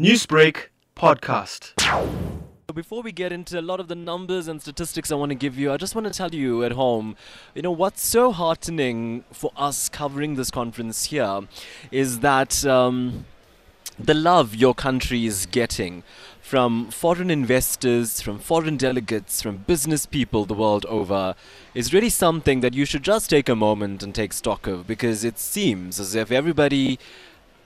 Newsbreak podcast. Before we get into a lot of the numbers and statistics I want to give you, I just want to tell you at home, you know, what's so heartening for us covering this conference here is that um, the love your country is getting from foreign investors, from foreign delegates, from business people the world over is really something that you should just take a moment and take stock of because it seems as if everybody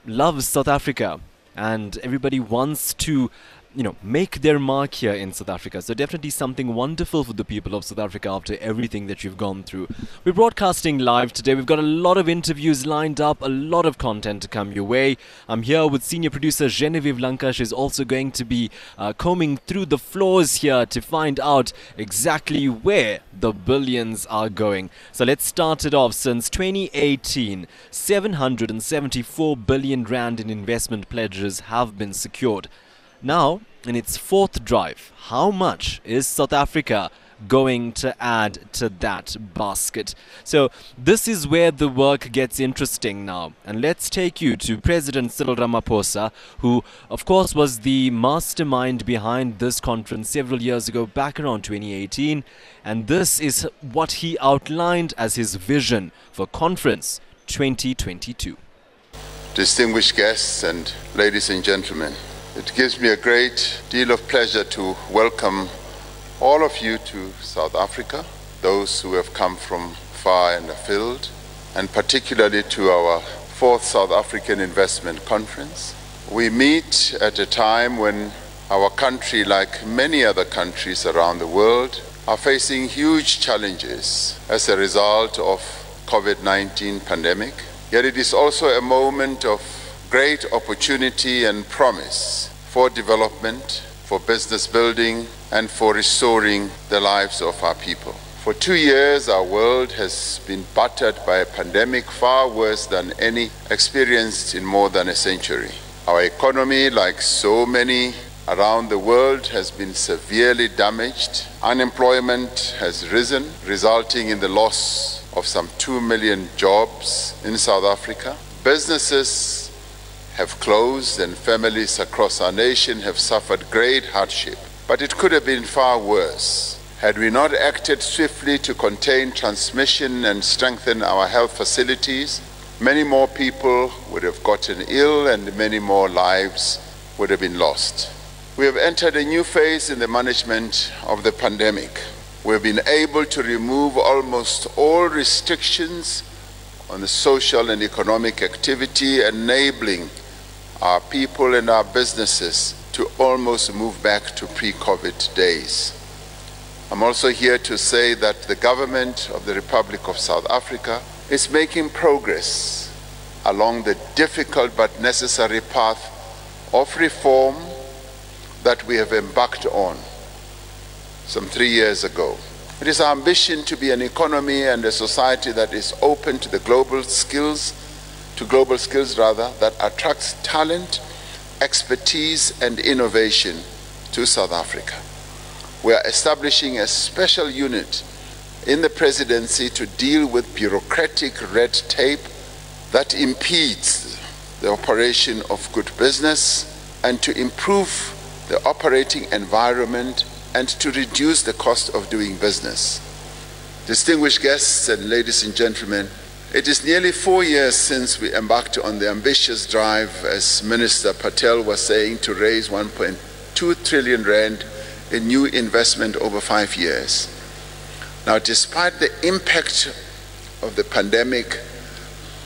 loves South Africa and everybody wants to you know, make their mark here in South Africa. So definitely something wonderful for the people of South Africa after everything that you've gone through. We're broadcasting live today. We've got a lot of interviews lined up, a lot of content to come your way. I'm here with senior producer Genevieve Lanka. She's also going to be uh, combing through the floors here to find out exactly where the billions are going. So let's start it off. Since 2018, 774 billion rand in investment pledges have been secured. Now, in its fourth drive, how much is South Africa going to add to that basket? So, this is where the work gets interesting now. And let's take you to President Cyril Ramaphosa, who, of course, was the mastermind behind this conference several years ago, back around 2018. And this is what he outlined as his vision for Conference 2022. Distinguished guests and ladies and gentlemen, it gives me a great deal of pleasure to welcome all of you to South Africa, those who have come from far and afield, and particularly to our fourth South African Investment Conference. We meet at a time when our country, like many other countries around the world, are facing huge challenges as a result of COVID-19 pandemic. Yet it is also a moment of great opportunity and promise for development, for business building, and for restoring the lives of our people. For two years, our world has been battered by a pandemic far worse than any experienced in more than a century. Our economy, like so many around the world, has been severely damaged. Unemployment has risen, resulting in the loss of some 2 million jobs in South Africa. Businesses have closed and families across our nation have suffered great hardship. But it could have been far worse. Had we not acted swiftly to contain transmission and strengthen our health facilities, many more people would have gotten ill and many more lives would have been lost. We have entered a new phase in the management of the pandemic. We've been able to remove almost all restrictions on the social and economic activity, enabling our people and our businesses to almost move back to pre COVID days. I'm also here to say that the government of the Republic of South Africa is making progress along the difficult but necessary path of reform that we have embarked on some three years ago. It is our ambition to be an economy and a society that is open to the global skills, to global skills rather, that attracts talent, expertise and innovation to South Africa. We are establishing a special unit in the presidency to deal with bureaucratic red tape that impedes the operation of good business and to improve the operating environment and to reduce the cost of doing business. Distinguished guests and ladies and gentlemen, it is nearly four years since we embarked on the ambitious drive, as Minister Patel was saying, to raise 1.2 trillion rand in new investment over five years. Now, despite the impact of the pandemic,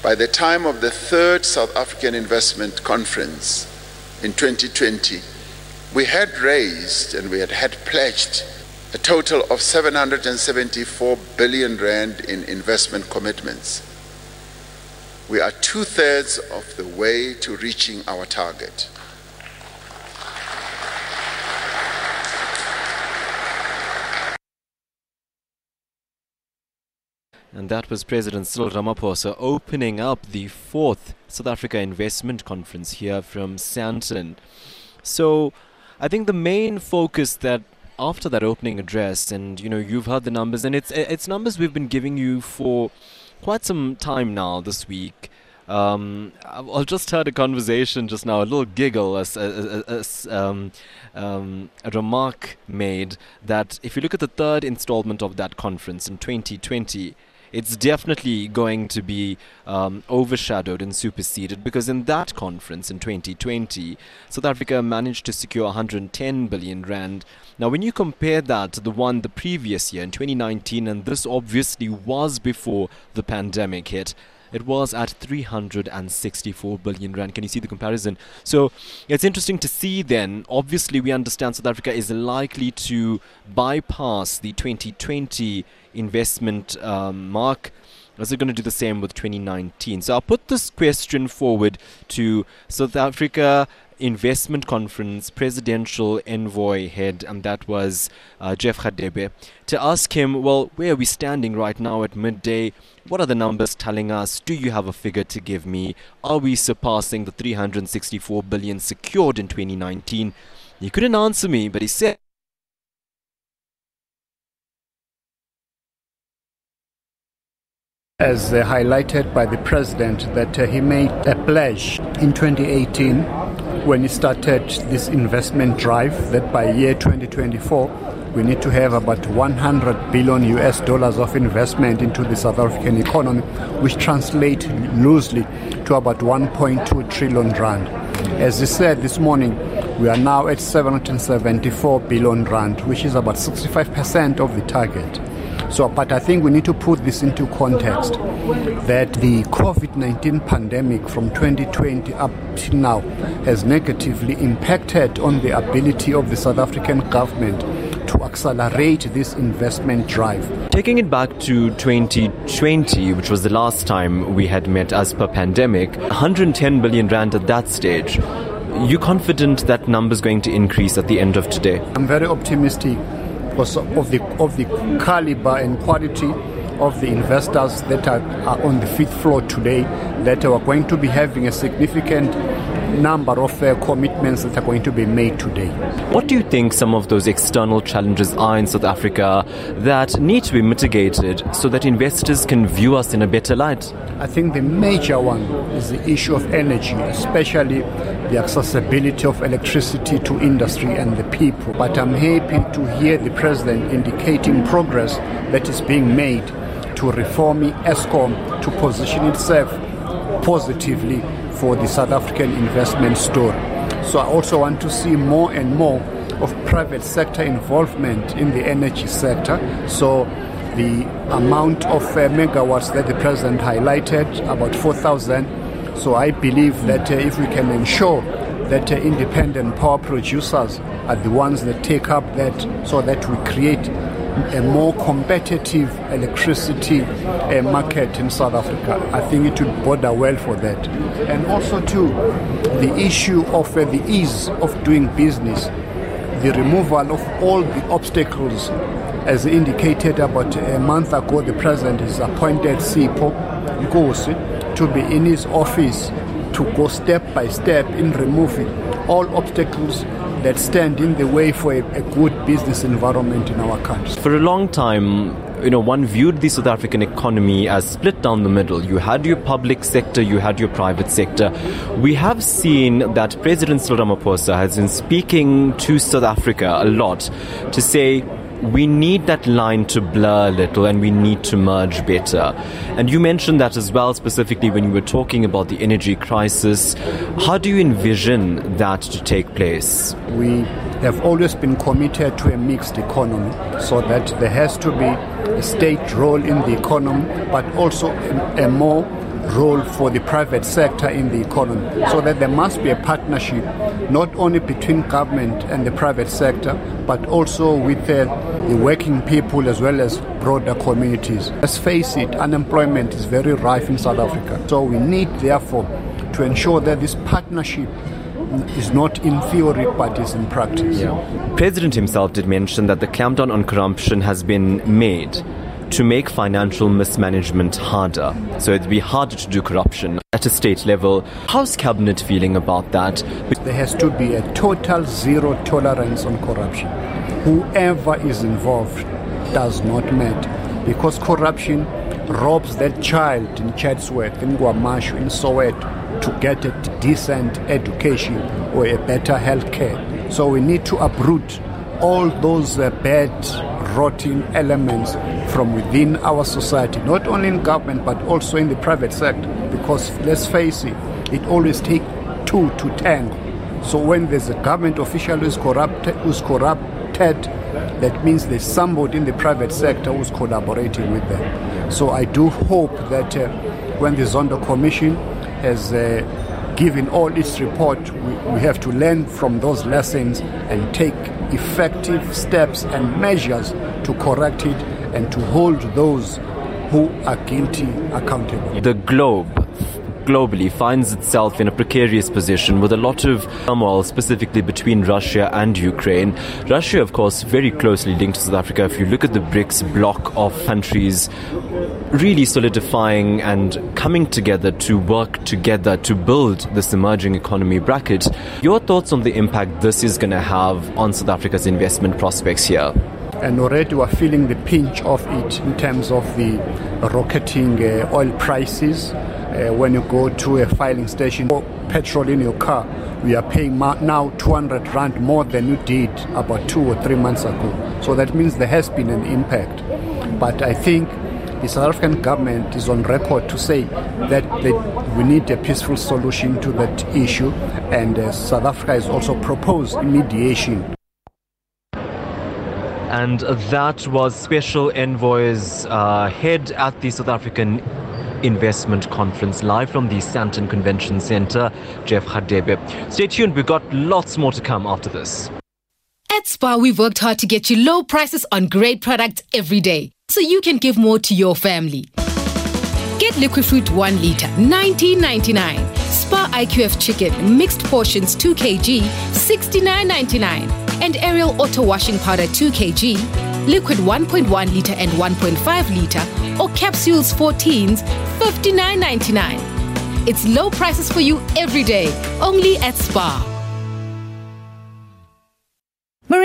by the time of the third South African Investment Conference in 2020, we had raised and we had had pledged a total of 774 billion rand in investment commitments. We are two thirds of the way to reaching our target. And that was President Cyril Ramaphosa opening up the fourth South Africa Investment Conference here from Sandton. So, I think the main focus that after that opening address, and you know, you've heard the numbers, and it's it's numbers we've been giving you for quite some time now this week. Um, I just heard a conversation just now, a little giggle, as, a, a, um, um, a remark made that if you look at the third installment of that conference in 2020, it's definitely going to be um, overshadowed and superseded because in that conference in 2020, South Africa managed to secure 110 billion rand. Now, when you compare that to the one the previous year in 2019, and this obviously was before the pandemic hit, it was at 364 billion rand. Can you see the comparison? So it's interesting to see then. Obviously, we understand South Africa is likely to bypass the 2020 investment um, mark. Is it going to do the same with 2019? So I'll put this question forward to South Africa investment conference presidential envoy head, and that was uh, Jeff Radebe, to ask him, well, where are we standing right now at midday? What are the numbers telling us? Do you have a figure to give me? Are we surpassing the 364 billion secured in 2019? He couldn't answer me, but he said. As highlighted by the president, that he made a pledge in 2018 when he started this investment drive that by year 2024 we need to have about 100 billion US dollars of investment into the South African economy, which translates loosely to about 1.2 trillion rand. As he said this morning, we are now at 774 billion rand, which is about 65% of the target. So, but I think we need to put this into context that the COVID 19 pandemic from 2020 up to now has negatively impacted on the ability of the South African government to accelerate this investment drive. Taking it back to 2020, which was the last time we had met as per pandemic, 110 billion rand at that stage. You confident that number is going to increase at the end of today? I'm very optimistic because of the of the caliber and quality of the investors that are, are on the fifth floor today that are going to be having a significant number of uh, commitments that are going to be made today. What do you think some of those external challenges are in South Africa that need to be mitigated so that investors can view us in a better light? I think the major one is the issue of energy, especially the accessibility of electricity to industry and the people. But I'm happy to hear the president indicating progress that is being made to reform Eskom to position itself positively for the South African investment story. So I also want to see more and more of private sector involvement in the energy sector. So the amount of uh, megawatts that the president highlighted, about 4,000. So I believe that uh, if we can ensure that uh, independent power producers are the ones that take up that so that we create a more competitive electricity uh, market in South Africa. I think it would border well for that. And also, too, the issue of uh, the ease of doing business, the removal of all the obstacles. As indicated about a month ago, the president has appointed Sipho Nkosi to be in his office to go step by step in removing all obstacles that stand in the way for a, a, good business environment in our country. For a long time, you know, one viewed the South African economy as split down the middle. You had your public sector, you had your private sector. We have seen that President Cyril Ramaphosa has been speaking to South Africa a lot to say we need that line to blur a little and we need to merge better. And you mentioned that as well, specifically when you were talking about the energy crisis. How do you envision that to take place? We have always been committed to a mixed economy so that there has to be a state role in the economy, but also a, more role for the private sector in the economy so that there must be a partnership not only between government and the private sector but also with uh, the working people as well as broader communities. Let's face it, unemployment is very rife in South Africa. So we need therefore to ensure that this partnership is not in theory but is in practice. Yeah. President himself did mention that the clampdown on corruption has been made to make financial mismanagement harder. So it'd be harder to do corruption at a state level. How's Cabinet feeling about that? There has to be a total zero tolerance on corruption. Whoever is involved does not matter because corruption robs that child in Chatsworth, in KwaMashu, in Soweto to get a decent education or a better health care. So we need to uproot all those uh, bad, rotting elements from within our society, not only in government but also in the private sector. Because let's face it, it always takes two to tango. So when there's a government official who's corrupted, who's corrupted, that means there's somebody in the private sector who's collaborating with them. So I do hope that uh, when the Zondo Commission has uh, given all its report, we, we have to learn from those lessons and take effective steps and measures to correct it and to hold those who are guilty accountable. The globe globally finds itself in a precarious position with a lot of turmoil, specifically between Russia and Ukraine. Russia, of course, very closely linked to South Africa. If you look at the BRICS bloc of countries, really solidifying and coming together to work together to build this emerging economy bracket. Your thoughts on the impact this is going to have on South Africa's investment prospects here? And already we're feeling the pinch of it in terms of the rocketing uh, oil prices. Uh, when you go to a filling station for petrol in your car, we are paying ma- now 200 rand more than you did about two or three months ago. So that means there has been an impact. But I think the South African government is on record to say that they, we need a peaceful solution to that issue, and uh, South Africa has also proposed mediation and that was Special Envoy's uh, head at the South African Investment Conference, live from the Sandton Convention Centre, Jeff Radebe. Stay tuned, we've got lots more to come after this. At Spar, we've worked hard to get you low prices on great products every day, so you can give more to your family. Get liquid fruit 1 litre, 19.99. Spar IQF chicken, mixed portions 2 kg, 69.99 and Ariel Auto Washing Powder 2 kg, liquid 1.1 litre and 1.5 litre, or capsules 14s 59.99. It's low prices for you every day, only at Spar.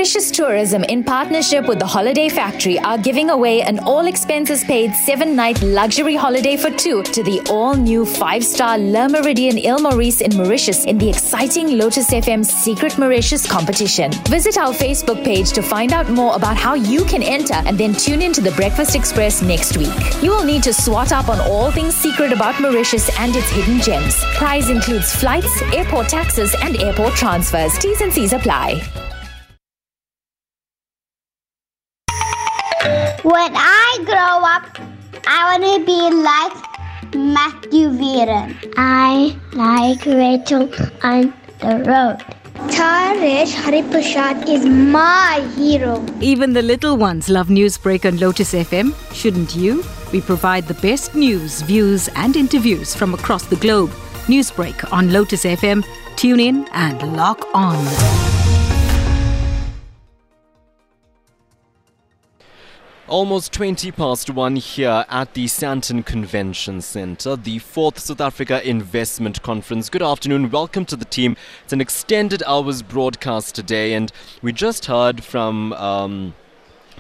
Mauritius Tourism, in partnership with the Holiday Factory, are giving away an all expenses paid seven night luxury holiday for two to the all new five star Le Méridien Il Maurice in Mauritius in the exciting Lotus FM Secret Mauritius competition. Visit our Facebook page to find out more about how you can enter and then tune in to the Breakfast Express next week. You will need to swat up on all things secret about Mauritius and its hidden gems. Prize includes flights, airport taxes, and airport transfers. T's and C's apply. When I grow up, I want to be like Matthew Viren. I like Rachel on the road. Taresh Hariprasad is my hero. Even the little ones love Newsbreak on Lotus FM, shouldn't you? We provide the best news, views, and interviews from across the globe. Newsbreak on Lotus FM. Tune in and lock on. Almost 20 past one here at the Sandton Convention Centre, the fourth South Africa Investment Conference. Good afternoon, welcome to the team. It's an extended hours broadcast today, and we just heard from. Um,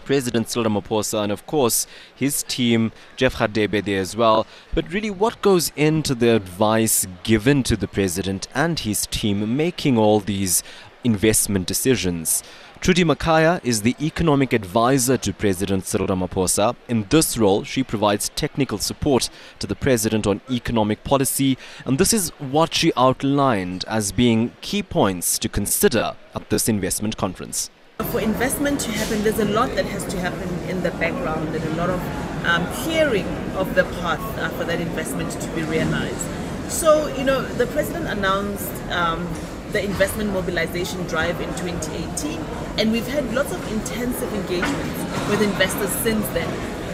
President Cyril Ramaphosa and of course his team, Jeff Radebe there as well. But really what goes into the advice given to the President and his team making all these investment decisions? Trudi Makhaya is the economic advisor to President Cyril Ramaphosa. In this role, she provides technical support to the president on economic policy, and this is what she outlined as being key points to consider at this investment conference. For investment to happen, there's a lot that has to happen in the background and a lot of um, clearing of the path uh, for that investment to be realized. So, you know, the president announced um, the investment mobilization drive in 2018, and we've had lots of intensive engagements with investors since then.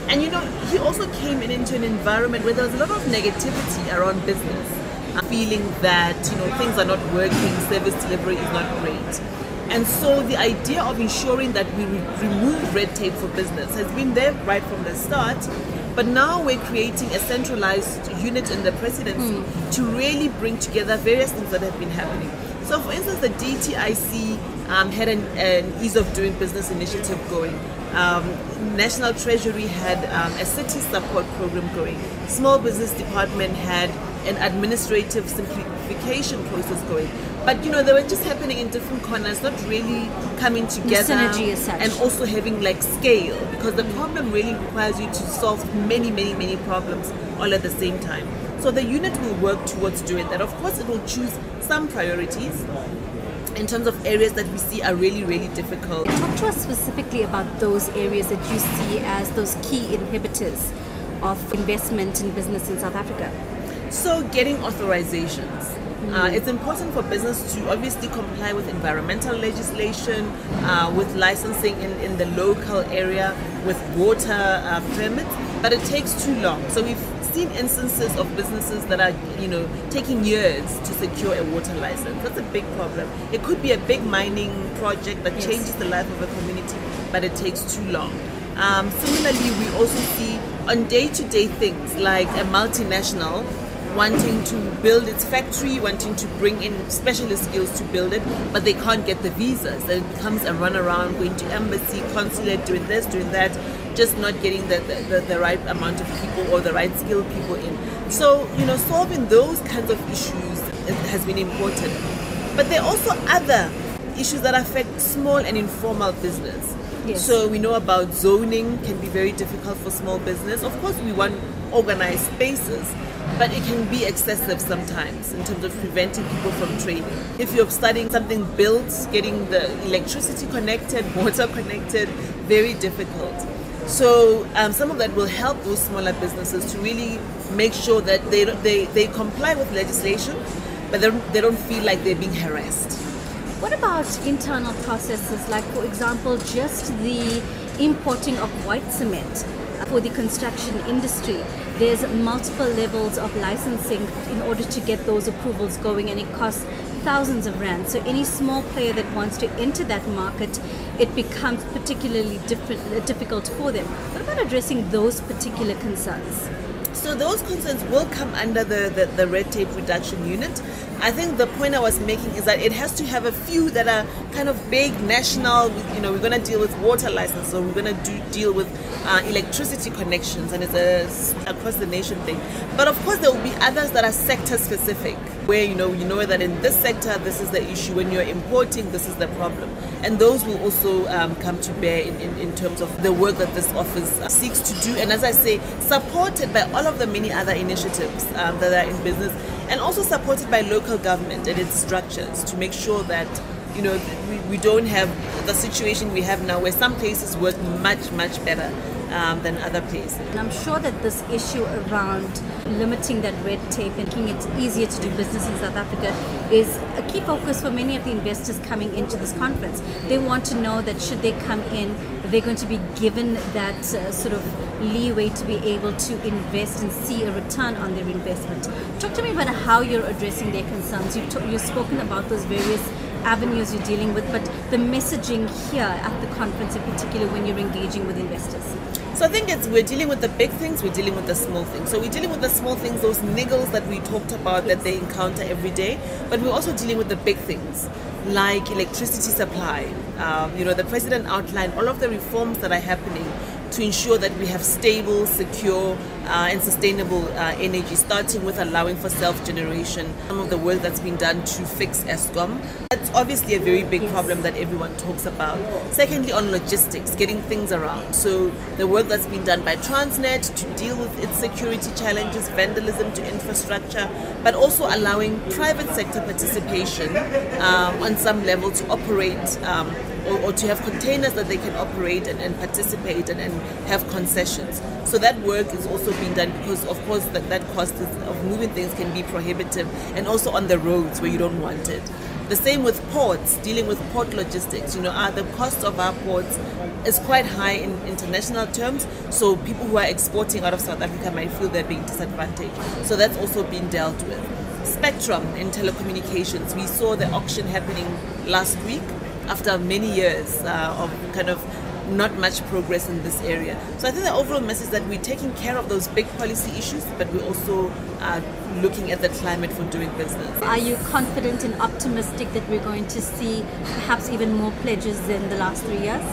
And you know, he also came in into an environment where there was a lot of negativity around business, uh, feeling that you know things are not working, service delivery is not great. And so the idea of ensuring that we re- remove red tape for business has been there right from the start. But now we're creating a centralized unit in the presidency mm. to really bring together various things that have been happening. So, for instance, the DTIC um, had an, an, ease of doing business initiative going, Um, National Treasury had um, a city support program going. Small Business Department had an administrative simplification process going. But you know, they were just happening in different corners, not really coming together. synergy as such. And also having like scale, because the problem really requires you to solve many, many, many problems all at the same time. So the unit will work towards doing that. Of course, it will choose some priorities in terms of areas that we see are really, really difficult. Talk to us specifically about those areas that you see as those key inhibitors of investment in business in South Africa. So, getting authorizations. Uh, it's important for business to obviously comply with environmental legislation, uh, with licensing in, in the local area, with water uh, permits, but it takes too long. So we've seen instances of businesses that are, you know, taking years to secure a water license. That's a big problem. It could be a big mining project that Yes. changes the life of a community, but it takes too long. Um, similarly, we also see on day-to-day things like a multinational wanting to build its factory, wanting to bring in specialist skills to build it, but they can't get the visas. Then it becomes a runaround, going to embassy, consulate, doing this, doing that, just not getting the, the, the, right amount of people or the right skilled people in. So, you know, solving those kinds of issues has been important. But there are also other issues that affect small and informal business. Yes. So we know about zoning can be very difficult for small business. Of course, we want organized spaces, but it can be excessive sometimes in terms of preventing people from trading. If you're studying something built, getting the electricity connected, water connected, very difficult. So um, some of that will help those smaller businesses to really make sure that they, they, they comply with legislation, but they don't, they don't feel like they're being harassed. What about internal processes, like, for example, just the importing of white cement for the construction industry? There's multiple levels of licensing in order to get those approvals going, and it costs thousands of rands. So, any small player that wants to enter that market, it becomes particularly uh, difficult for them. What about addressing those particular concerns? So those concerns will come under the, the, the red tape reduction unit. I think the point I was making is that it has to have a few that are kind of big national. You know, we're going to deal with water licenses, so we're going to deal with uh, electricity connections, and it's a across the nation thing. But of course, there will be others that are sector specific, where you know you know that in this sector this is the issue. When you're importing, this is the problem, and those will also um, come to bear in, in, in terms of the work that this office seeks to do. And as I say, supported by all of the many other initiatives um, that are in business, and also supported by local government and its structures to make sure that you know we, we don't have the situation we have now, where some places work much much better um, than other places. And I'm sure that this issue around limiting that red tape and making it easier to do business in South Africa is a key focus for many of the investors coming into this conference. They want to know that should they come in, they're going to be given that uh, sort of leeway to be able to invest and see a return on their investment. Talk to me about how you're addressing their concerns. You've, you've spoken about those various avenues you're dealing with, but the messaging here at the conference in particular when you're engaging with investors. So I think it's we're dealing with the big things, we're dealing with the small things. So we're dealing with the small things, those niggles that we talked about that they encounter every day, but we're also dealing with the big things like electricity supply. Um, you know, the president outlined all of the reforms that are happening to ensure that we have stable, secure, uh, and sustainable uh, energy, starting with allowing for self-generation. Some of the work that's been done to fix Eskom. That's obviously a very big problem that everyone talks about. Secondly, on logistics, getting things around. So the work that's been done by Transnet to deal with its security challenges, vandalism to infrastructure, but also allowing private sector participation um, on some level to operate. Um, or, or to have containers that they can operate and, and participate and, and have concessions. So that work is also being done because, of course, that, that cost of moving things can be prohibitive and also on the roads where you don't want it. The same with ports, dealing with port logistics. You know, uh, the cost of our ports is quite high in international terms, so people who are exporting out of South Africa might feel they're being disadvantaged. So that's also being dealt with. Spectrum in telecommunications. We saw the auction happening last week after many years uh, of kind of not much progress in this area. So I think the overall message is that we're taking care of those big policy issues, but we're also uh, looking at the climate for doing business. Are you confident and optimistic that we're going to see perhaps even more pledges than the last three years?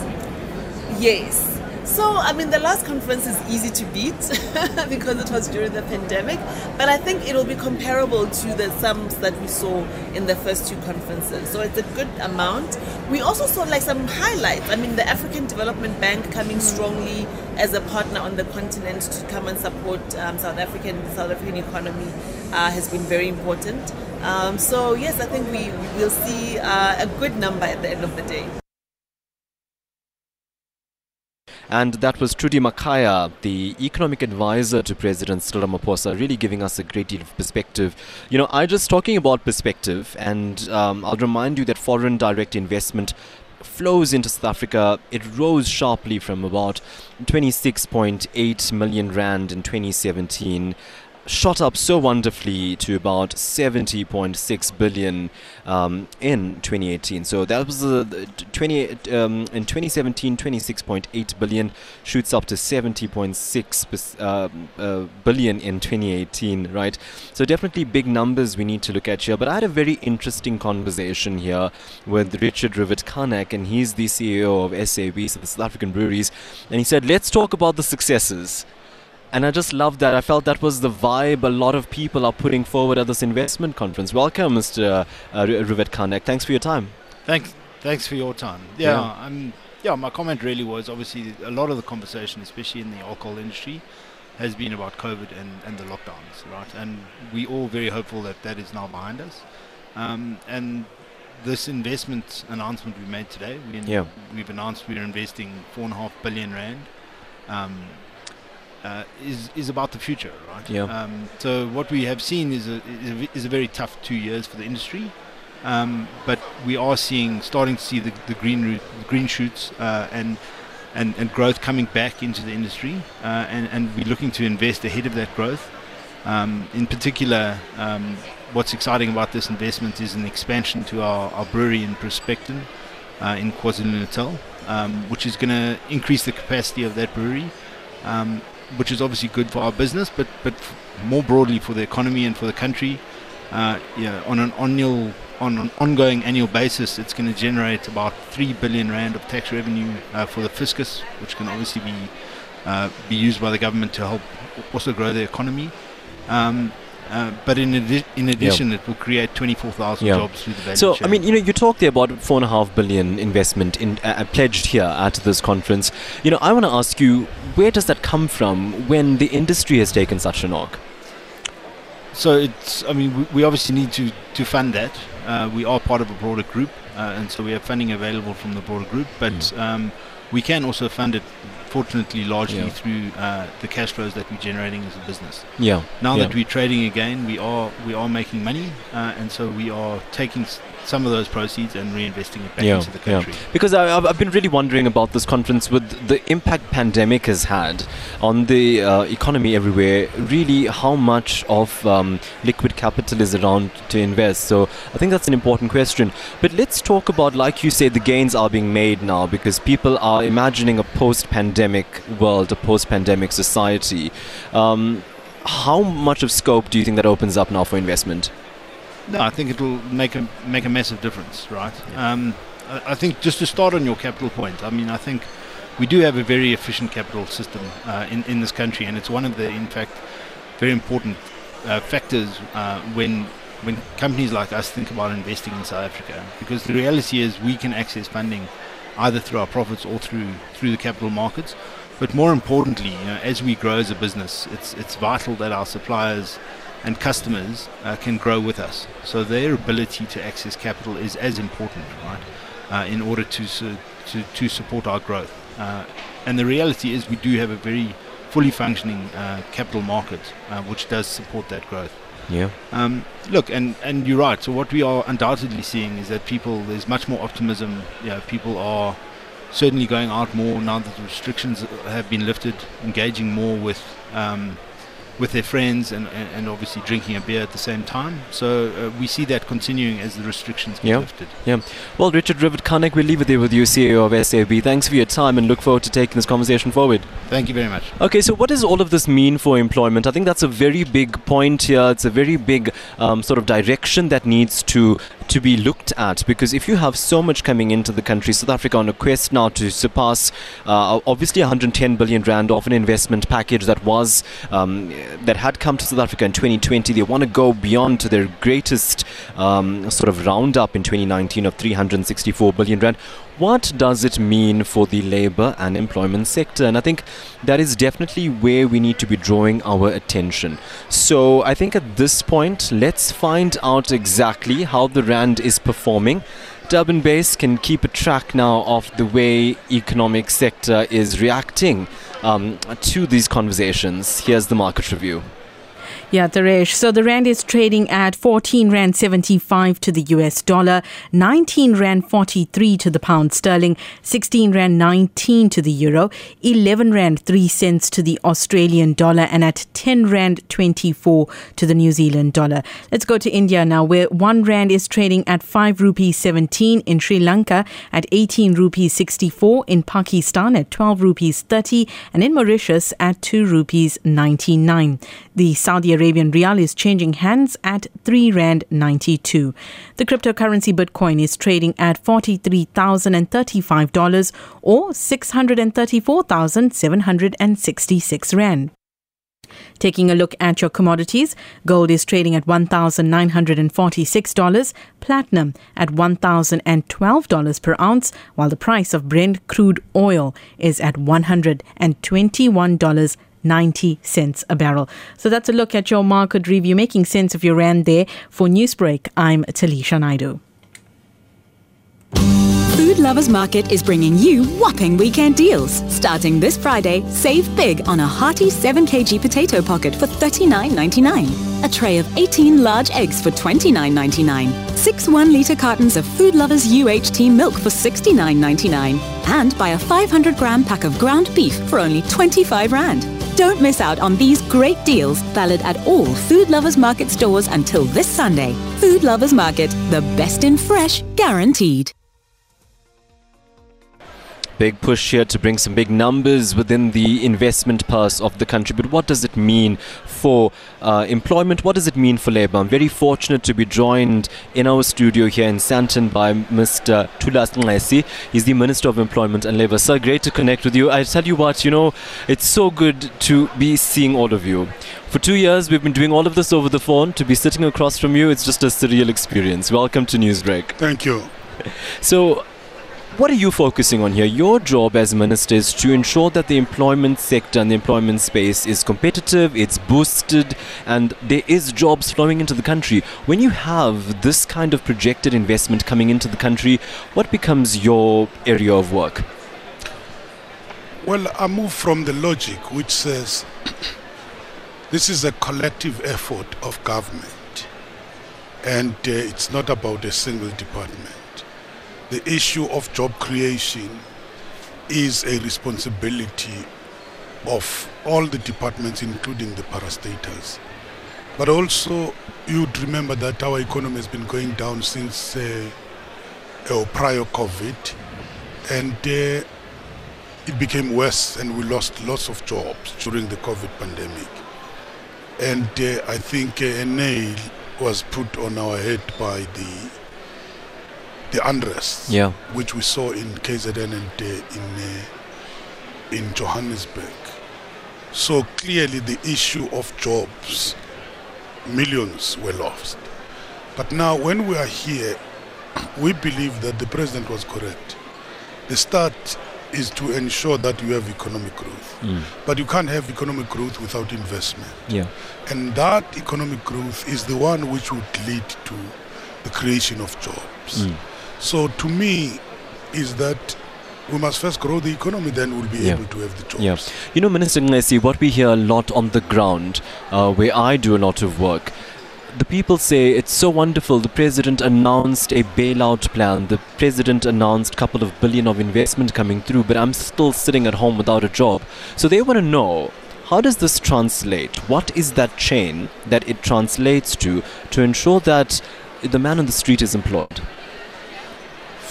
Yes. So, I mean, the last conference is easy to beat because it was during the pandemic, but I think it'll be comparable to the sums that we saw in the first two conferences. So, it's a good amount. We also saw like some highlights. I mean, the African Development Bank coming strongly as a partner on the continent to come and support um, South African South African economy uh, has been very important. Um, so, yes, I think we will see uh, a good number at the end of the day. And that was Trudi Makhaya, the economic advisor to President Cyril Ramaphosa, really giving us a great deal of perspective. You know, I just talking about perspective, and um, I'll remind you that foreign direct investment flows into South Africa, it rose sharply from about 26.8 million rand in 2017 shot up so wonderfully to about 70.6 billion um, in 2018. So that was the 20 um, in 2017, 26.8 billion shoots up to 70.6 uh, uh, billion in 2018. Right. So definitely big numbers we need to look at here. But I had a very interesting conversation here with Richard Rivett-Carnac, and he's the CEO of SAB, so the South African Breweries, and he said, "Let's talk about the successes." And I just love that. I felt that was the vibe a lot of people are putting forward at this investment conference. Welcome, Mr. Uh, Rivett-Carnac. Thanks for your time. Thanks. Thanks for your time. Yeah, yeah. Um, yeah, my comment really was obviously a lot of the conversation, especially in the alcohol industry, has been about COVID and, and the lockdowns, right? And we're all very hopeful that that is now behind us. Um, and this investment announcement we made today, we yeah. we've announced we're investing four and a half billion rand um, uh, is is about the future, right? Yeah. Um, so what we have seen is a, is a, is a very tough two years for the industry, um, but we are seeing starting to see the, the green root, the green shoots uh, and, and and growth coming back into the industry, uh, and and we're looking to invest ahead of that growth. Um, in particular, um, what's exciting about this investment is an expansion to our, our brewery in Prospecton uh, in KwaZulu-Natal, um, which is going to increase the capacity of that brewery. Um, which is obviously good for our business, but but more broadly for the economy and for the country. Uh, yeah, on an annual on an ongoing annual basis, it's going to generate about three billion rand of tax revenue uh, for the fiscus, which can obviously be uh, be used by the government to help also grow the economy. Um, uh, but in, adi- in addition, it will create 24,000 jobs through the value so, chain. So, I mean, you know, you talked there about four and a half billion investment in, uh, uh, pledged here at this conference. You know, I want to ask you, where does that come from when the industry has taken such a knock? So it's, I mean, we, we obviously need to, to fund that. Uh, we are part of a broader group, uh, and so we have funding available from the broader group, but mm. um, we can also fund it fortunately largely yeah. through uh, the cash flows that we're generating as a business. Yeah. Now yeah. that we're trading again, we are we are making money, uh, and so we are taking some of those proceeds and reinvesting it back yeah, into the country. Yeah. Because I, have been really wondering about this conference with the impact pandemic has had on the uh, economy everywhere. Really, how much of um, liquid capital is around to invest? So I think that's an important question. But let's talk about, like you said, the gains are being made now because people are imagining a post-pandemic world, a post-pandemic society. Um, how much of scope do you think that opens up now for investment? No, I think it will make a make a massive difference, right? Yeah. Um, I, I, think just to start on your capital point, I mean, I think we do have a very efficient capital system uh, in in this country, and it's one of the, in fact, very important uh, factors uh, when when companies like us think about investing in South Africa, because the reality is we can access funding either through our profits or through through the capital markets. But more importantly, you know, as we grow as a business, it's it's vital that our suppliers and customers uh, can grow with us. So their ability to access capital is as important, right, uh, in order to, su- to, to support our growth. Uh, and the reality is we do have a very fully functioning uh, capital market, uh, which does support that growth. Yeah. Um, look, and, and you're right. So what we are undoubtedly seeing is that people, there's much more optimism. You know, people are certainly going out more now that the restrictions have been lifted, engaging more with um, with their friends and, and, obviously drinking a beer at the same time. So uh, we see that continuing as the restrictions get yeah. lifted. Yeah. Well, Richard Rivett-Carnac, we'll leave it there with you, CEO of SAB. Thanks for your time and look forward to taking this conversation forward. Thank you very much. Okay, so what does all of this mean for employment? I think that's a very big point here. It's a very big um, sort of direction that needs to to be looked at because if you have so much coming into the country, South Africa on a quest now to surpass uh, obviously 110 billion rand of an investment package that was um, that had come to South Africa in 2020. They want to go beyond to their greatest um, sort of roundup in 2019 of 364 billion rand. What does it mean for the labor and employment sector? And I think that is definitely where we need to be drawing our attention. So I think at this point, let's find out exactly how the Rand is performing. Durban Base can keep a track now of the way economic sector is reacting um, to these conversations. Here's the market review. Yeah, Taresh. So the rand is trading at 14 rand 75 to the US dollar, 19 rand 43 to the pound sterling, 16 rand 19 to the euro, 11 rand 3 cents to the Australian dollar, and at 10 rand 24 to the New Zealand dollar. Let's go to India now, where 1 rand is trading at 5 rupees 17 in Sri Lanka, at 18 rupees 64 in Pakistan, at 12 rupees 30, and in Mauritius at 2 rupees 99. The Saudi Arabian rial is changing hands at 3 rand 92. The cryptocurrency Bitcoin is trading at $43,035 or 634,766 rand. Taking a look at your commodities, gold is trading at $1,946, platinum at $1,012 per ounce, while the price of Brent crude oil is at $121 90 cents a barrel. So that's a look at your market review, making sense of your rand there. For Newsbreak, I'm Talisha Naidu. Food Lovers Market is bringing you whopping weekend deals. Starting this Friday, save big on a hearty 7 kg potato pocket for $39.99. A tray of 18 large eggs for $29.99. Six 1 litre cartons of Food Lovers UHT milk for $69.99. And buy a 500 gram pack of ground beef for only 25 Rand. Don't miss out on these great deals valid at all Food Lovers Market stores until this Sunday. Food Lovers Market, the best in fresh, guaranteed. Big push here to bring some big numbers within the investment purse of the country. But what does it mean for uh, employment? What does it mean for labor? I'm very fortunate to be joined in our studio here in Sandton by Mr. Thulas Nxesi. He's the Minister of Employment and Labor. Sir, great to connect with you. I tell you what, you know, it's so good to be seeing all of you. For two years, we've been doing all of this over the phone. To be sitting across from you, it's just a surreal experience. Welcome to Newsbreak. Thank you. So, what are you focusing on here? Your job as minister is to ensure that the employment sector and the employment space is competitive, it's boosted, and there is jobs flowing into the country. When you have this kind of projected investment coming into the country, what becomes your area of work? Well, I move from the logic which says this is a collective effort of government, and uh, it's not about a single department the issue of job creation is a responsibility of all the departments, including the parastatals. But also, you'd remember that our economy has been going down since uh, uh, prior COVID, and uh, it became worse, and we lost lots of jobs during the COVID pandemic. And uh, I think a nail was put on our head by the the unrest, yeah. which we saw in KZN and uh, in uh, in Johannesburg. So clearly, the issue of jobs, millions were lost. But now, when we are here, we believe that the president was correct. The start is to ensure that you have economic growth. Mm. But you can't have economic growth without investment. Yeah. And that economic growth is the one which would lead to the creation of jobs. Mm. So to me, is that we must first grow the economy, then we'll be Yeah. able to have the jobs. Yeah. You know, Minister Nxesi, what we hear a lot on the ground, uh, where I do a lot of work, the people say it's so wonderful. The president announced a bailout plan. The president announced a couple of billion of investment coming through, but I'm still sitting at home without a job. So they want to know how does this translate? What is that chain that it translates to to ensure that the man on the street is employed?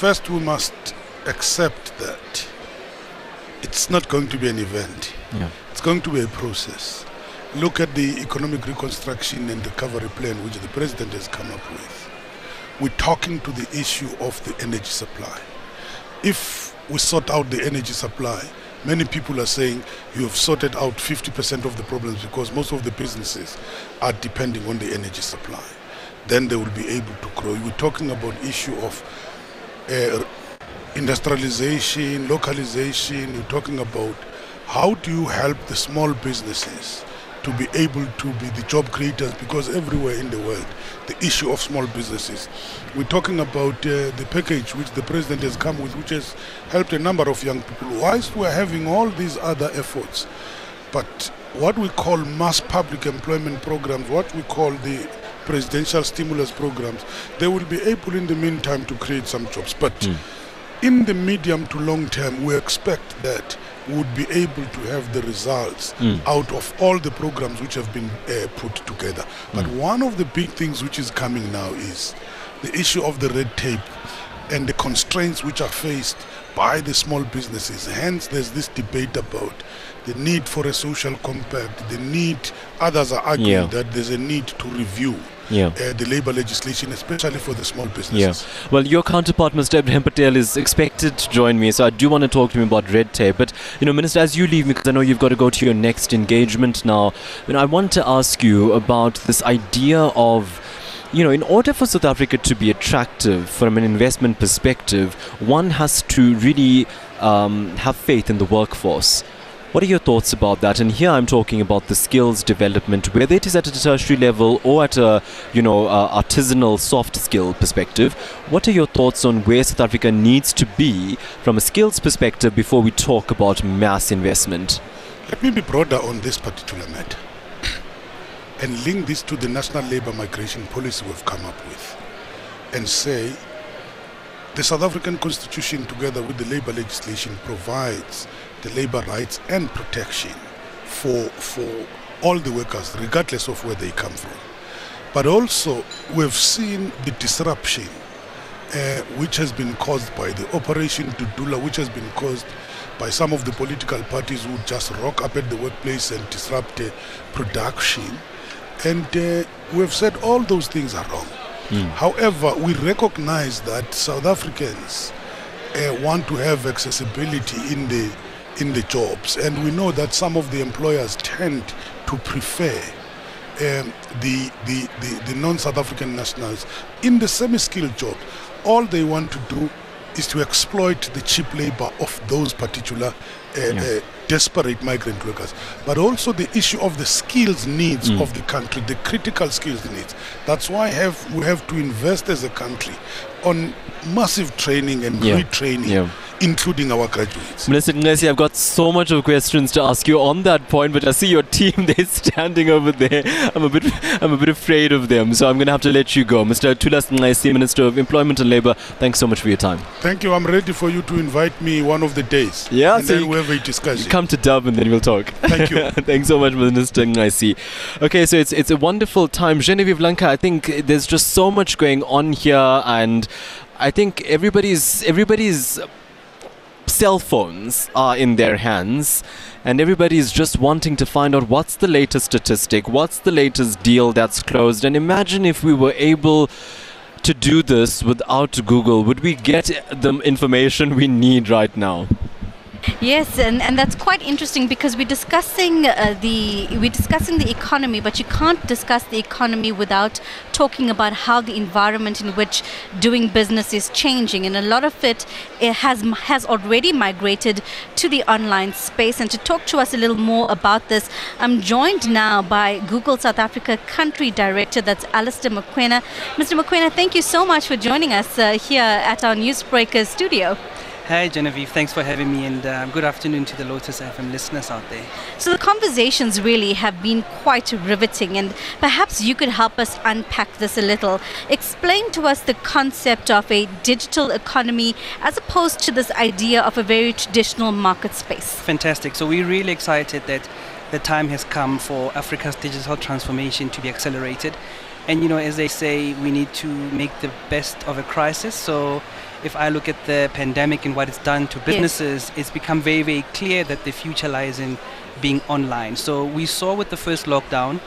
First, we must accept that it's not going to be an event. Yeah. It's going to be a process. Look at the economic reconstruction and recovery plan which the president has come up with. we're talking to the issue of the energy supply. If we sort out the energy supply, many people are saying you have sorted out 50% of the problems because most of the businesses are depending on the energy supply. Then they will be able to grow. We're talking about issue of uh, industrialization, localization. You're talking about how do you help the small businesses to be able to be the job creators because everywhere in the world the issue of small businesses we're talking about uh, the package which the president has come with which has helped a number of young people whilst we're having all these other efforts but what we call mass public employment programs what we call the presidential stimulus programs they will be able in the meantime to create some jobs but mm. in the medium to long term we expect that we would be able to have the results mm. out of all the programs which have been uh, put together. But mm. one of the big things which is coming now is the issue of the red tape and the constraints which are faced by the small businesses. Hence, there's this debate about the need for a social compact, the need, others are arguing yeah. that there's a need to review yeah. Uh, the labor legislation, especially for the small businesses. Yeah. Well, your counterpart, Mr. Ibrahim Patel, is expected to join me, so I do want to talk to him about red tape. But, you know, Minister, as you leave, me, because I know you've got to go to your next engagement now, you know, I want to ask you about this idea of you know, in order for South Africa to be attractive from an investment perspective, one has to really um, have faith in the workforce. What are your thoughts about that? And here I'm talking about the skills development, whether it is at a tertiary level or at a, you know, uh, artisanal soft skill perspective. What are your thoughts on where South Africa needs to be from a skills perspective before we talk about mass investment? Let me be broader on this particular matter and link this to the national labor migration policy we've come up with and say the South African Constitution, together with the labor legislation, provides the labor rights and protection for, for all the workers, regardless of where they come from. But also, we've seen the disruption uh, which has been caused by the Operation Dudula, which has been caused by some of the political parties who just rock up at the workplace and disrupt uh, production. And uh, we've said all those things are wrong. Mm. However, we recognize that South Africans uh, want to have accessibility in the in the jobs. And we know that some of the employers tend to prefer um, the, the, the, the non South African nationals in the semi skilled job. All they want to do is to exploit the cheap labor of those particular uh, yeah. uh, desperate migrant workers, but also the issue of the skills needs mm. of the country, the critical skills needs. That's why have, we have to invest as a country on massive training and yeah. retraining. Yeah including our graduates. Minister Nxesi, I've got so much of questions to ask you on that point, but I see your team they're standing over there. I'm a bit I'm a bit afraid of them, so I'm going to have to let you go. Mr. Thulas Nxesi, Minister of Employment and Labour, thanks so much for your time. Thank you. I'm ready for you to invite me one of the days. Yeah, and so then we have a discussion. Come to Dub and then we'll talk. Thank you. thanks so much, Minister Nxesi. Okay, so it's it's a wonderful time. Genevieve Lanka, I think there's just so much going on here and I think everybody's everybody's cell phones are in their hands and everybody is just wanting to find out what's the latest statistic, what's the latest deal that's closed. And imagine if we were able to do this without Google, would we get the information we need right now? Yes, and, and that's quite interesting because we're discussing uh, the we're discussing the economy, but you can't discuss the economy without talking about how the environment in which doing business is changing, and a lot of it, it has has already migrated to the online space. And to talk to us a little more about this, I'm joined now by Google South Africa Country Director, that's Alistair Mokoena. Mr. Mokoena, thank you so much for joining us uh, here at our Newsbreaker studio. Hi, Genevieve. Thanks for having me, and uh, good afternoon to the Lotus FM listeners out there. So, the conversations really have been quite riveting, and perhaps you could help us unpack this a little. Explain to us the concept of a digital economy as opposed to this idea of a very traditional market space. Fantastic. So, we're really excited that the time has come for Africa's digital transformation to be accelerated. And, you know, as they say, we need to make the best of a crisis. So, if I look at the pandemic and what it's done to businesses, yes. it's become very, very clear that the future lies in being online. So we saw with the first lockdown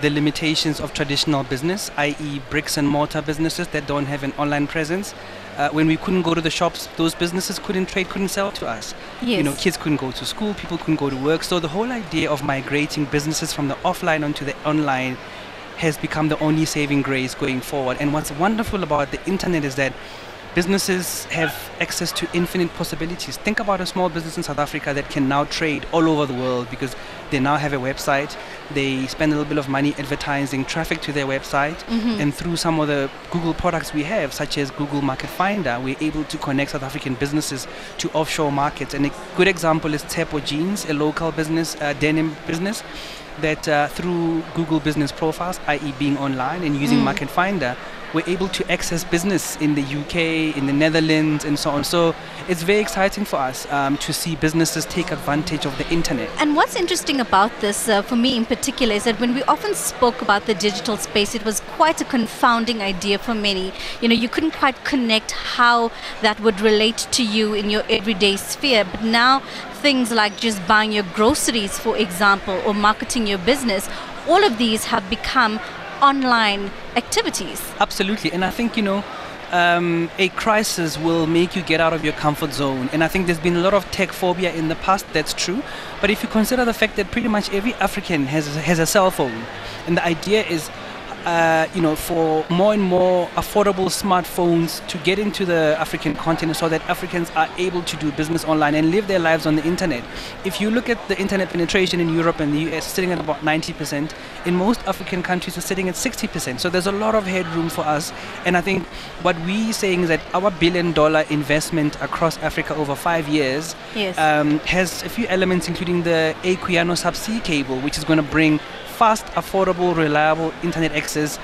the limitations of traditional business, i.e., bricks and mortar businesses that don't have an online presence. Uh, when we couldn't go to the shops, those businesses couldn't trade, couldn't sell to us. Yes. You know, kids couldn't go to school, people couldn't go to work. So the whole idea of migrating businesses from the offline onto the online has become the only saving grace going forward. And what's wonderful about the internet is that businesses have access to infinite possibilities. Think about a small business in South Africa that can now trade all over the world because they now have a website. They spend a little bit of money advertising traffic to their website, Mhm. and through some of the Google products we have, such as Google Market Finder, we're able to connect South African businesses to offshore markets. And a good example is Tepo Jeans, a local business, uh, denim business. That uh, through Google Business Profiles, i.e., being online and using Mm. Market Finder, we're able to access business in the UK, in the Netherlands, and so on. So it's very exciting for us um, to see businesses take advantage of the internet. And what's interesting about this, uh, for me in particular, is that when we often spoke about the digital space, it was quite a confounding idea for many. You know, you couldn't quite connect how that would relate to you in your everyday sphere. But now, things like just buying your groceries, for example, or marketing your business, all of these have become online activities. Absolutely, and I think you know. Um, a crisis will make you get out of your comfort zone, and I think there's been a lot of tech phobia in the past. That's true, but if you consider the fact that pretty much every African has has a cell phone, and the idea is, uh, you know, for more and more affordable smartphones to get into the African continent, so that Africans are able to do business online and live their lives on the internet. If you look at the internet penetration in Europe and the US, sitting at about 90%, in most African countries, we're sitting at 60%. So there's a lot of headroom for us. And I think what we're saying is that our billion dollar investment across Africa over five years Yes. um, has a few elements, including the Equiano subsea cable, which is going to bring fast, affordable, reliable internet access.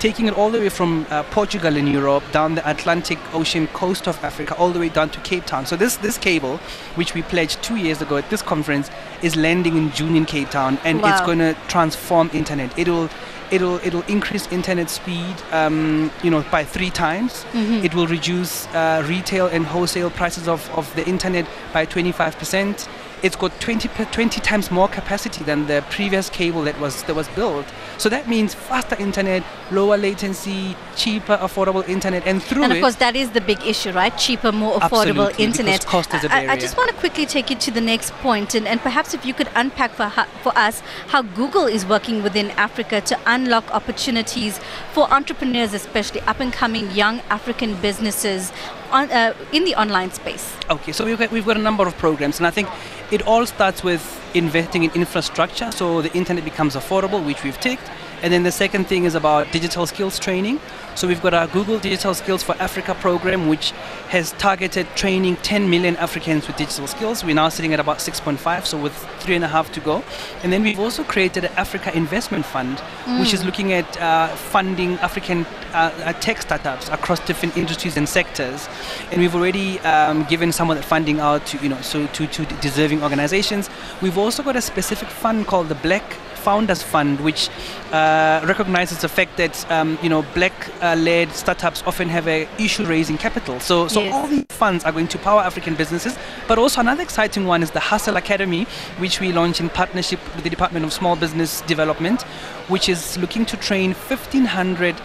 Taking it all the way from uh, Portugal in Europe down the Atlantic Ocean coast of Africa, all the way down to Cape Town. So this this cable, which we pledged two years ago at this conference, is landing in June in Cape Town, and it's going to transform internet. It'll it'll it'll increase internet speed, um, you know, by three times. Mhm. It will reduce uh, retail and wholesale prices of, of the internet by 25%. It's got 20, 20 times more capacity than the previous cable that was that was built. So that means faster internet, lower latency, cheaper, affordable internet, and through and of course, that is the big issue, right? Cheaper, more affordable Absolutely, internet. cost is a I- I, barrier. I just want to quickly take you to the next point, and, and perhaps if you could unpack for, for us how Google is working within Africa to unlock opportunities for entrepreneurs, especially up and coming young African businesses on, uh, in the online space. Okay, so we've got, we've got a number of programs, and I think it all starts with investing in infrastructure so the internet becomes affordable, which we've ticked. And then the second thing is about digital skills training. So we've got our Google Digital Skills for Africa program, which has targeted training 10 million Africans with digital skills. We're now sitting at about 6.5, so with three and a half to go. And then we've also created an Africa Investment Fund, which is Mm. looking at uh, funding African uh, uh, tech startups across different industries and sectors. And we've already um, given some of that funding out to, you know, so to, to deserving organizations. We've also got a specific fund called the Black Founders Fund, which uh, recognizes the fact that um, you know black-led startups often have a issue raising capital. So, so Yes. all these funds are going to power African businesses. But also another exciting one is the Hustle Academy, which we launched in partnership with the Department of Small Business Development, which is looking to train 1,500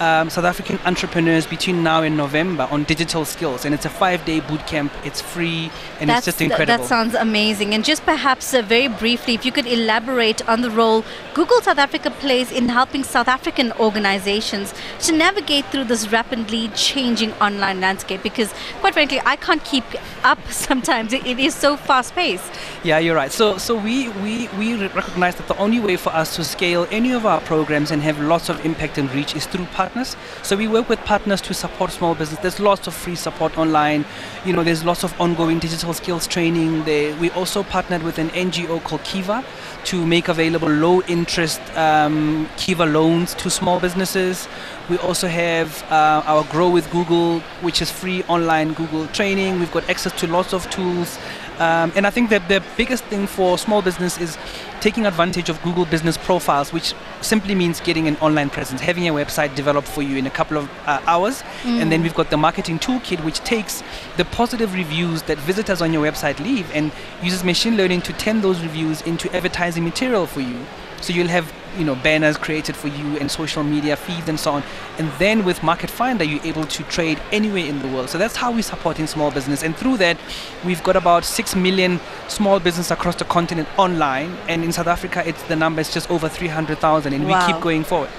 um, South African entrepreneurs between now and November on digital skills, and it's a five-day boot camp. It's free, and That's, it's just incredible. that sounds amazing. And just perhaps uh, very briefly, if you could elaborate on the role Google South Africa plays in helping South African organizations to navigate through this rapidly changing online landscape. Because, quite frankly, I can't keep up sometimes. It, it is so fast paced. Yeah, you're right. So, so we, we, we recognize that the only way for us to scale any of our programs and have lots of impact and reach is through partners. So we work with partners to support small business. There's lots of free support online. You know, there's lots of ongoing digital skills training. They, we also partnered with an NGO called Kiva to make available low interest um, Kiva loans to small businesses. We also have uh, our Grow with Google, which is free online Google training. We've got access to lots of tools. Um, and I think that the biggest thing for small business is taking advantage of Google Business Profiles, which simply means getting an online presence, having a website developed for you in a couple of uh, hours. Mm. And then we've got the marketing toolkit, which takes the positive reviews that visitors on your website leave and uses machine learning to turn those reviews into advertising material for you. So you'll have you know banners created for you and social media feeds and so on. And then with Market Finder, you're able to trade anywhere in the world. So that's how we're supporting small business. And through that, we've got about six million small business across the continent online. And in South Africa, it's the number is just over 300,000, and Wow. we keep going forward.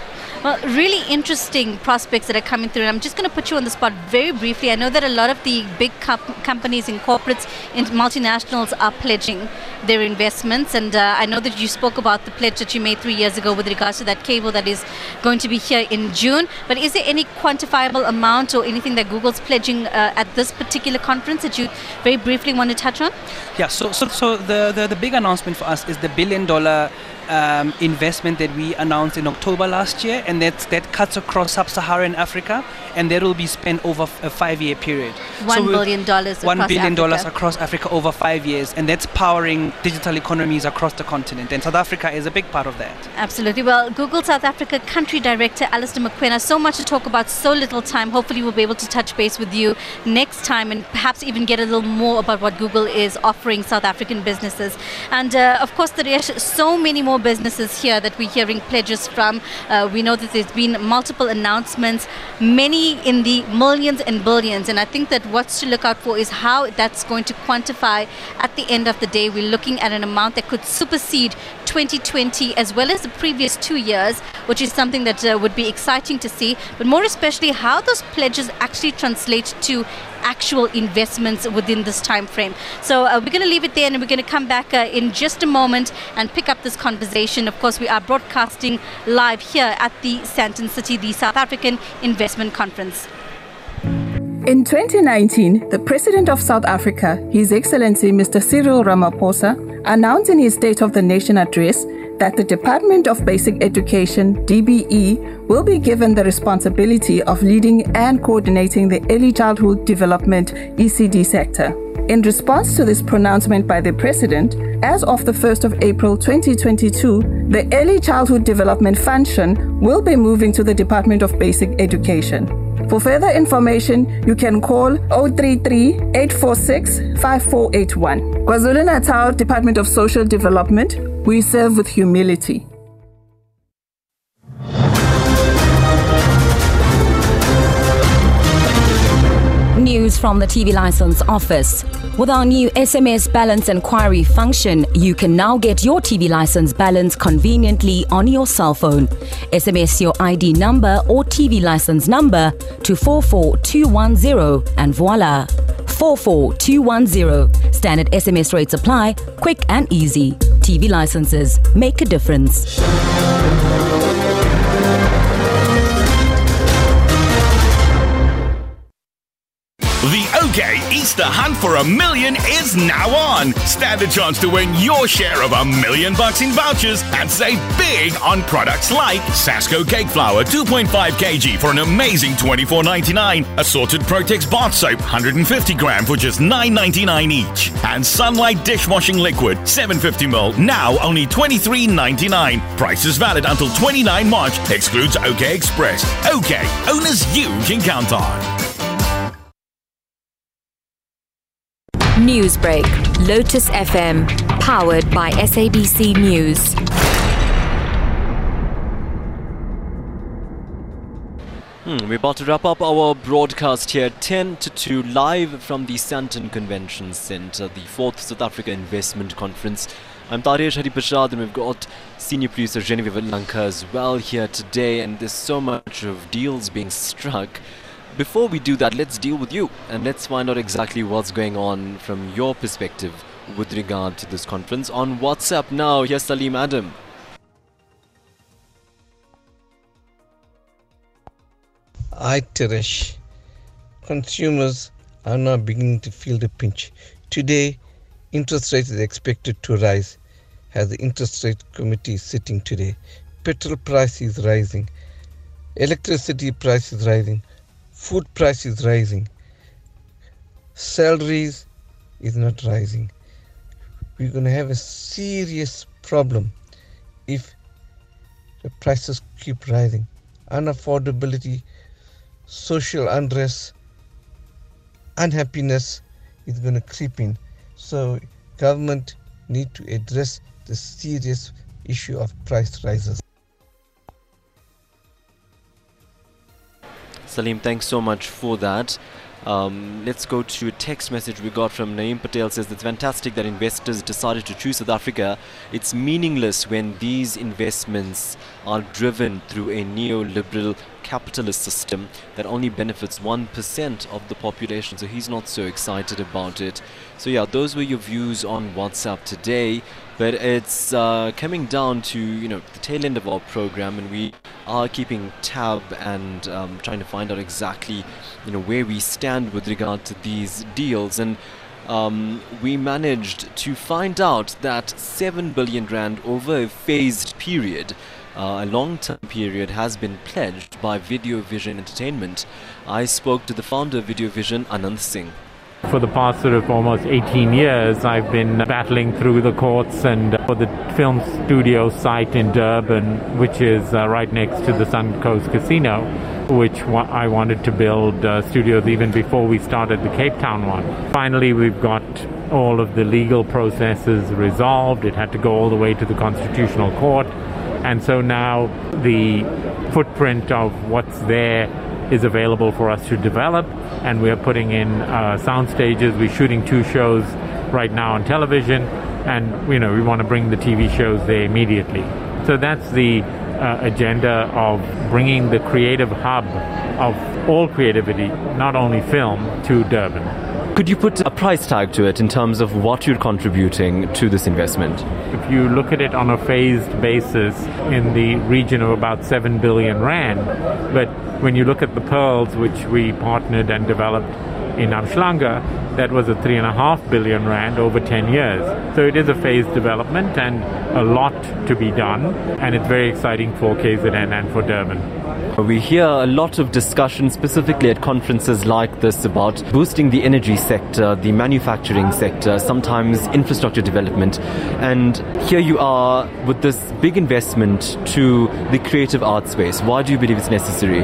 Well, really interesting prospects that are coming through. And I'm just going to put you on the spot very briefly. I know that a lot of the big com- companies and corporates and multinationals are pledging their investments. And uh, I know that you spoke about the pledge that you made three years ago with regards to that cable that is going to be here in June. But is there any quantifiable amount or anything that Google's pledging uh, at this particular conference that you very briefly want to touch on? Yeah, so so, so the, the, the big announcement for us is the billion dollar um, investment that we announced in October last year, and that that cuts across sub-Saharan Africa, and that will be spent over a five-year period. One so we'll- billion dollars One across billion dollars Africa. across Africa over five years, and that's powering digital economies across the continent. And South Africa is a big part of that. Absolutely. Well, Google South Africa Country Director Alistair Mokoena, so much to talk about, so little time. Hopefully, we'll be able to touch base with you next time and perhaps even get a little more about what Google is offering South African businesses. And uh, of course, there are so many more businesses here that we're hearing pledges from. Uh, we know that there's been multiple announcements, many in the millions and billions. And I think that what's to look out for is how that's going to quantify at the end of the day. We're looking at an amount that could supersede 2020 as well as the previous two years, which is something that uh, would be exciting to see. But more especially, how those pledges actually translate to actual investments within this time frame. So uh, we're going to leave it there, and we're going to come back uh, in just a moment and pick up this conversation. Of course, we are broadcasting live here at the Sandton City, the South African Investment Conference. In 2019, the President of South Africa, His Excellency Mr. Cyril Ramaphosa, announced in his State of the Nation address that the Department of Basic Education, DBE, will be given the responsibility of leading and coordinating the early childhood development ECD sector. In response to this pronouncement by the President, as of the 1st of April 2022, the Early Childhood Development function will be moving to the Department of Basic Education. For further information, you can call 033 846 5481. KwaZulu Natal Department of Social Development, we serve with humility. News from the TV license office. With our new SMS balance inquiry function, you can now get your TV license balance conveniently on your cell phone. SMS your ID number or TV license number to 44210 and voila. 44210. Standard SMS rates apply, quick and easy. TV licenses make a difference. Easter Hunt for a Million is now on. Stand a chance to win your share of a million bucks in vouchers and save big on products like Sasko Cake Flour 2.5 kg for an amazing $24.99. Assorted Protex Bath Soap 150 gram for just $9.99 each. And Sunlight Dishwashing Liquid 750ml now only $23.99. Prices valid until 29 March. Excludes OK Express. OK, owners you can count on. Newsbreak, Lotus FM, powered by SABC News. Hmm, we're about to wrap up our broadcast here 10 to 2 live from the Sandton Convention Centre, the 4th South Africa Investment Conference. I'm Taresh Haripashad and we've got senior producer Genevieve Lanka as well here today and there's so much of deals being struck. Before we do that, let's deal with you and let's find out exactly what's going on from your perspective with regard to this conference. On WhatsApp now, here's Salim Adam. I, Taresh, consumers are now beginning to feel the pinch. Today, interest rate is expected to rise as the interest rate committee is sitting today. Petrol price is rising. Electricity price is rising. Food price is rising. Salaries is not rising. We're going to have a serious problem if the prices keep rising. Unaffordability, social unrest, unhappiness is going to creep in. So government need to address the serious issue of price rises. Salim, thanks so much for that. Um, let's go to a text message we got from Naeem Patel says it's fantastic that investors decided to choose South Africa. It's meaningless when these investments are driven through a neoliberal capitalist system that only benefits 1% of the population. So he's not so excited about it. So yeah, those were your views on WhatsApp today. But it's uh, coming down to you know the tail end of our program, and we are keeping tab and um, trying to find out exactly you know where we stand with regard to these deals and. Um, we managed to find out that 7 billion rand over a phased period uh, a long term period has been pledged by Video Vision Entertainment. I spoke to the founder of Video Vision, Anand Singh. For the past sort of almost 18 years, I've been battling through the courts and for the film studio site in Durban, which is uh, right next to the Suncoast Casino, which wa- I wanted to build uh, studios even before we started the Cape Town one. Finally, we've got all of the legal processes resolved. It had to go all the way to the Constitutional Court. And so now the footprint of what's there is available for us to develop, and we're putting in uh, sound stages. We're shooting two shows right now on television, and you know we want to bring the TV shows there immediately. So that's the uh, agenda of bringing the creative hub of all creativity, not only film, to Durban. Could you put a price tag to it in terms of what you're contributing to this investment? If you look at it on a phased basis in the region of about 7 billion rand, but when you look at the pearls, which we partnered and developed in Umhlanga, that was a 3.5 billion rand over 10 years. So it is a phased development and a lot to be done, and it's very exciting for KZN and for Durban. We hear a lot of discussion, specifically at conferences like this, about boosting the energy sector, the manufacturing sector, sometimes infrastructure development. And here you are with this big investment to the creative arts space. Why do you believe it's necessary?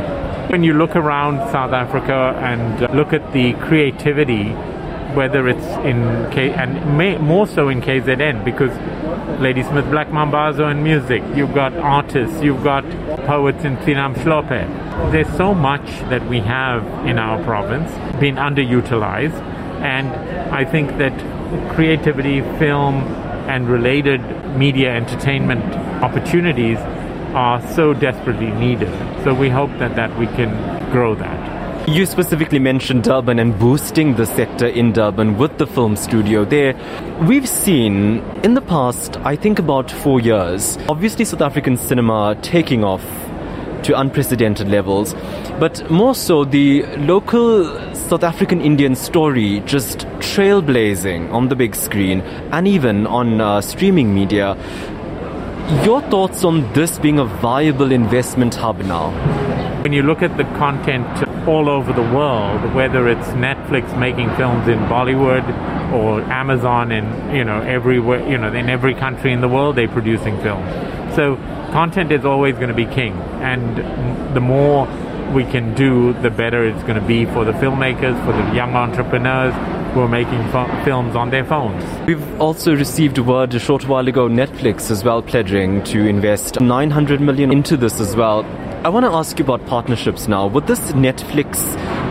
When you look around South Africa and look at the creativity, whether it's in K and may, more so in KZN because Ladysmith Black Mambazo in music, you've got artists, you've got poets in Tinam Shlope. There's so much that we have in our province being underutilized, and I think that creativity, film, and related media entertainment opportunities are so desperately needed. So we hope that, that we can grow that. You specifically mentioned Durban and boosting the sector in Durban with the film studio there. We've seen in the past, I think about four years, obviously South African cinema taking off to unprecedented levels, but more so the local South African Indian story just trailblazing on the big screen and even on uh, streaming media. Your thoughts on this being a viable investment hub now? When you look at the content all over the world, whether it's Netflix making films in Bollywood or Amazon in you know everywhere you know in every country in the world they're producing films. So content is always going to be king, and the more we can do, the better it's going to be for the filmmakers, for the young entrepreneurs who are making films on their phones. We've also received word a short while ago, Netflix as well pledging to invest 900 million into this as well. I want to ask you about partnerships now. With this Netflix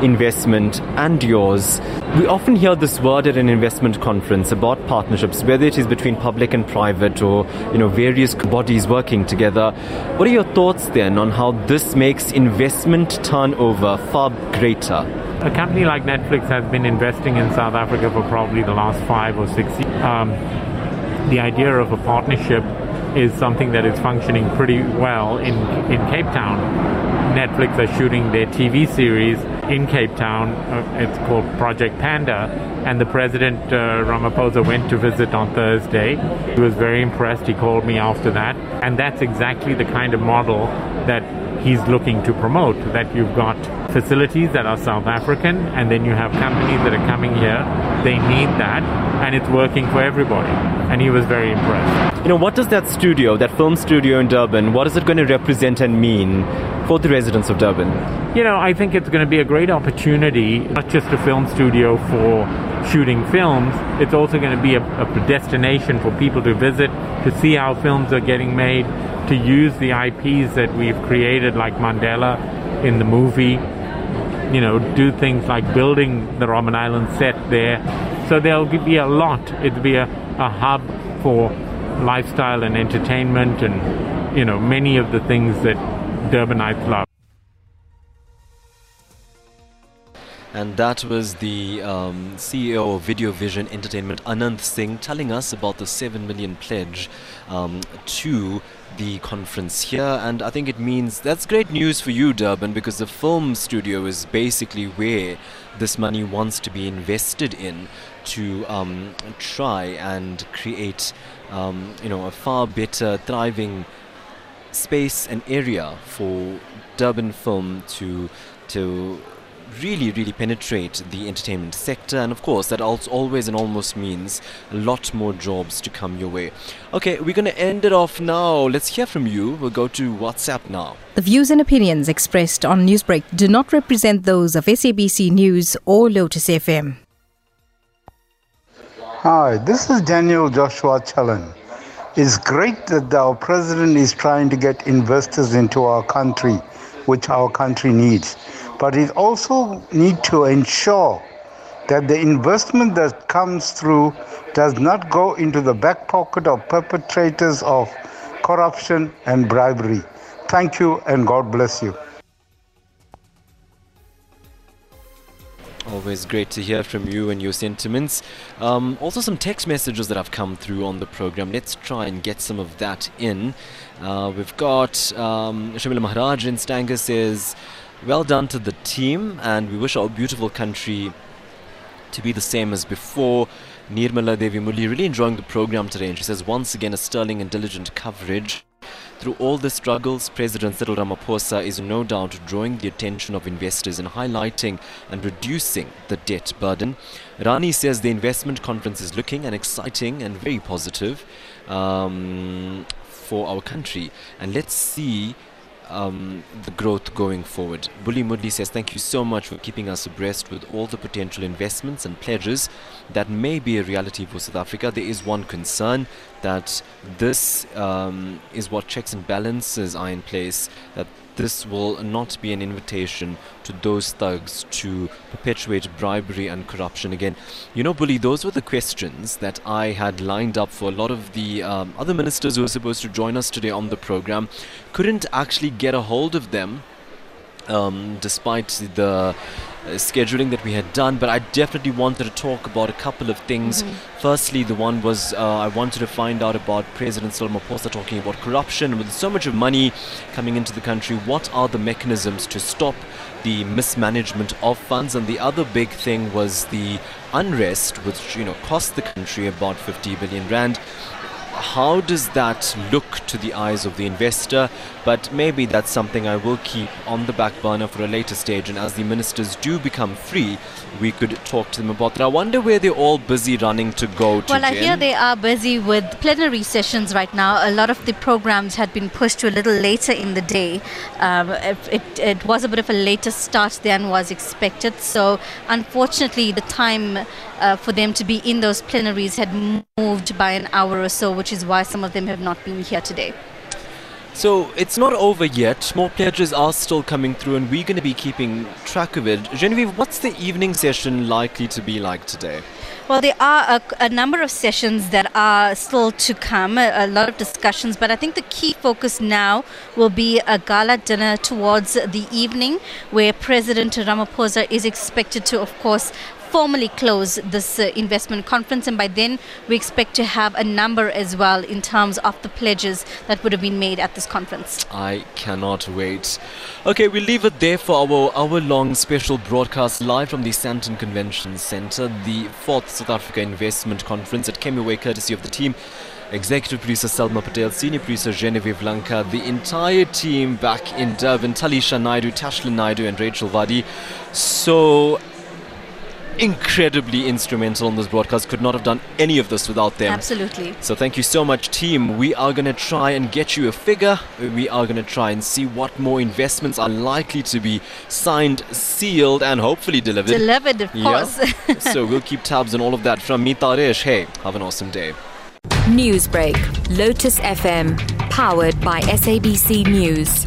investment and yours, we often hear this word at an investment conference about partnerships, whether it is between public and private or you know various bodies working together. What are your thoughts then on how this makes investment turnover far greater? A company like Netflix has been investing in South Africa for probably the last five or six years. Um, the idea of a partnership is something that is functioning pretty well in, in Cape Town. Netflix are shooting their TV series in Cape Town. Uh, it's called Project Panda. And the president, uh, Ramaphosa, went to visit on Thursday. He was very impressed. He called me after that. And that's exactly the kind of model that he's looking to promote. That you've got facilities that are South African, and then you have companies that are coming here. They need that, and it's working for everybody. And he was very impressed. You know, what does that studio, that film studio in Durban, what is it going to represent and mean for the residents of Durban? You know, I think it's going to be a great opportunity, not just a film studio for shooting films, it's also going to be a, a destination for people to visit, to see how films are getting made, to use the IPs that we've created, like Mandela in the movie, you know, do things like building the Robben Island set there. So there'll be a lot. It'll be a, a hub for lifestyle and entertainment and, you know, many of the things that Durbanites love. And that was the um, CEO of Video Vision Entertainment, Anand Singh, telling us about the 7 million pledge um, to the conference here. And I think it means that's great news for you, Durban, because the film studio is basically where this money wants to be invested in to um, try and create, um, you know, a far better, thriving space and area for Durban film to to really, really penetrate the entertainment sector. And of course, that also always and almost means a lot more jobs to come your way. Okay, we're going to end it off now. Let's hear from you. We'll go to WhatsApp now. The views and opinions expressed on Newsbreak do not represent those of SABC News or Lotus FM. Hi, this is Daniel Joshua Challen. It's great that our president is trying to get investors into our country, which our country needs but it also need to ensure that the investment that comes through does not go into the back pocket of perpetrators of corruption and bribery. Thank you and God bless you. Always great to hear from you and your sentiments. Um, also, some text messages that have come through on the program. Let's try and get some of that in. Uh, we've got um, Shamila Maharaj in Stanger says, well done to the team, and we wish our beautiful country to be the same as before. Nirmala Devi Murli really enjoying the program today, and she says once again a sterling and diligent coverage. Through all the struggles, President Cyril Ramaphosa is no doubt drawing the attention of investors and highlighting and reducing the debt burden. Rani says the investment conference is looking and exciting and very positive um, for our country. And let's see um, the growth going forward. Bully Mudli says, Thank you so much for keeping us abreast with all the potential investments and pledges that may be a reality for South Africa. There is one concern that this um, is what checks and balances are in place, that this will not be an invitation to those thugs to perpetuate bribery and corruption again. You know, Bully, those were the questions that I had lined up for a lot of the um, other ministers who were supposed to join us today on the program. Couldn't actually get a hold of them um, despite the scheduling that we had done, but I definitely wanted to talk about a couple of things. Mm-hmm. Firstly, the one was uh, I wanted to find out about President Ramaphosa talking about corruption. With so much of money coming into the country, what are the mechanisms to stop the mismanagement of funds? And the other big thing was the unrest, which you know cost the country about 50 billion rand how does that look to the eyes of the investor? But maybe that's something I will keep on the back burner for a later stage. And as the ministers do become free, we could talk to them about that. I wonder where they're all busy running to go to. Well, I hear they are busy with plenary sessions right now. A lot of the programs had been pushed to a little later in the day. Um, it, it was a bit of a later start than was expected. So, unfortunately, the time uh, for them to be in those plenaries had moved by an hour or so, which is why some of them have not been here today. So it's not over yet. More pledges are still coming through, and we're going to be keeping track of it. Genevieve, what's the evening session likely to be like today? Well, there are a, a, number of sessions that are still to come, a, a, lot of discussions, but I think the key focus now will be a gala dinner towards the evening where President Ramaphosa is expected to, of course, formally close this uh, investment conference, and by then we expect to have a number as well in terms of the pledges that would have been made at this conference. I cannot wait. Okay, we'll leave it there for our hour long special broadcast live from the Sandton Convention Centre, the fourth South Africa Investment Conference. It came away courtesy of the team. Executive producer Selma Patel, senior producer Genevieve Lanka, the entire team back in Durban, Talisha Naidu, Tashlin Naidu, and Rachel Vadi. So incredibly instrumental in this broadcast. Could not have done any of this without them. Absolutely. So thank you so much, team. We are going to try and get you a figure. We are going to try and see what more investments are likely to be signed, sealed, and hopefully delivered. Delivered, of Yeah. course. so we'll keep tabs on all of that. From me, Taresh. Hey, have an awesome day. Newsbreak, Lotus FM, powered by SABC News.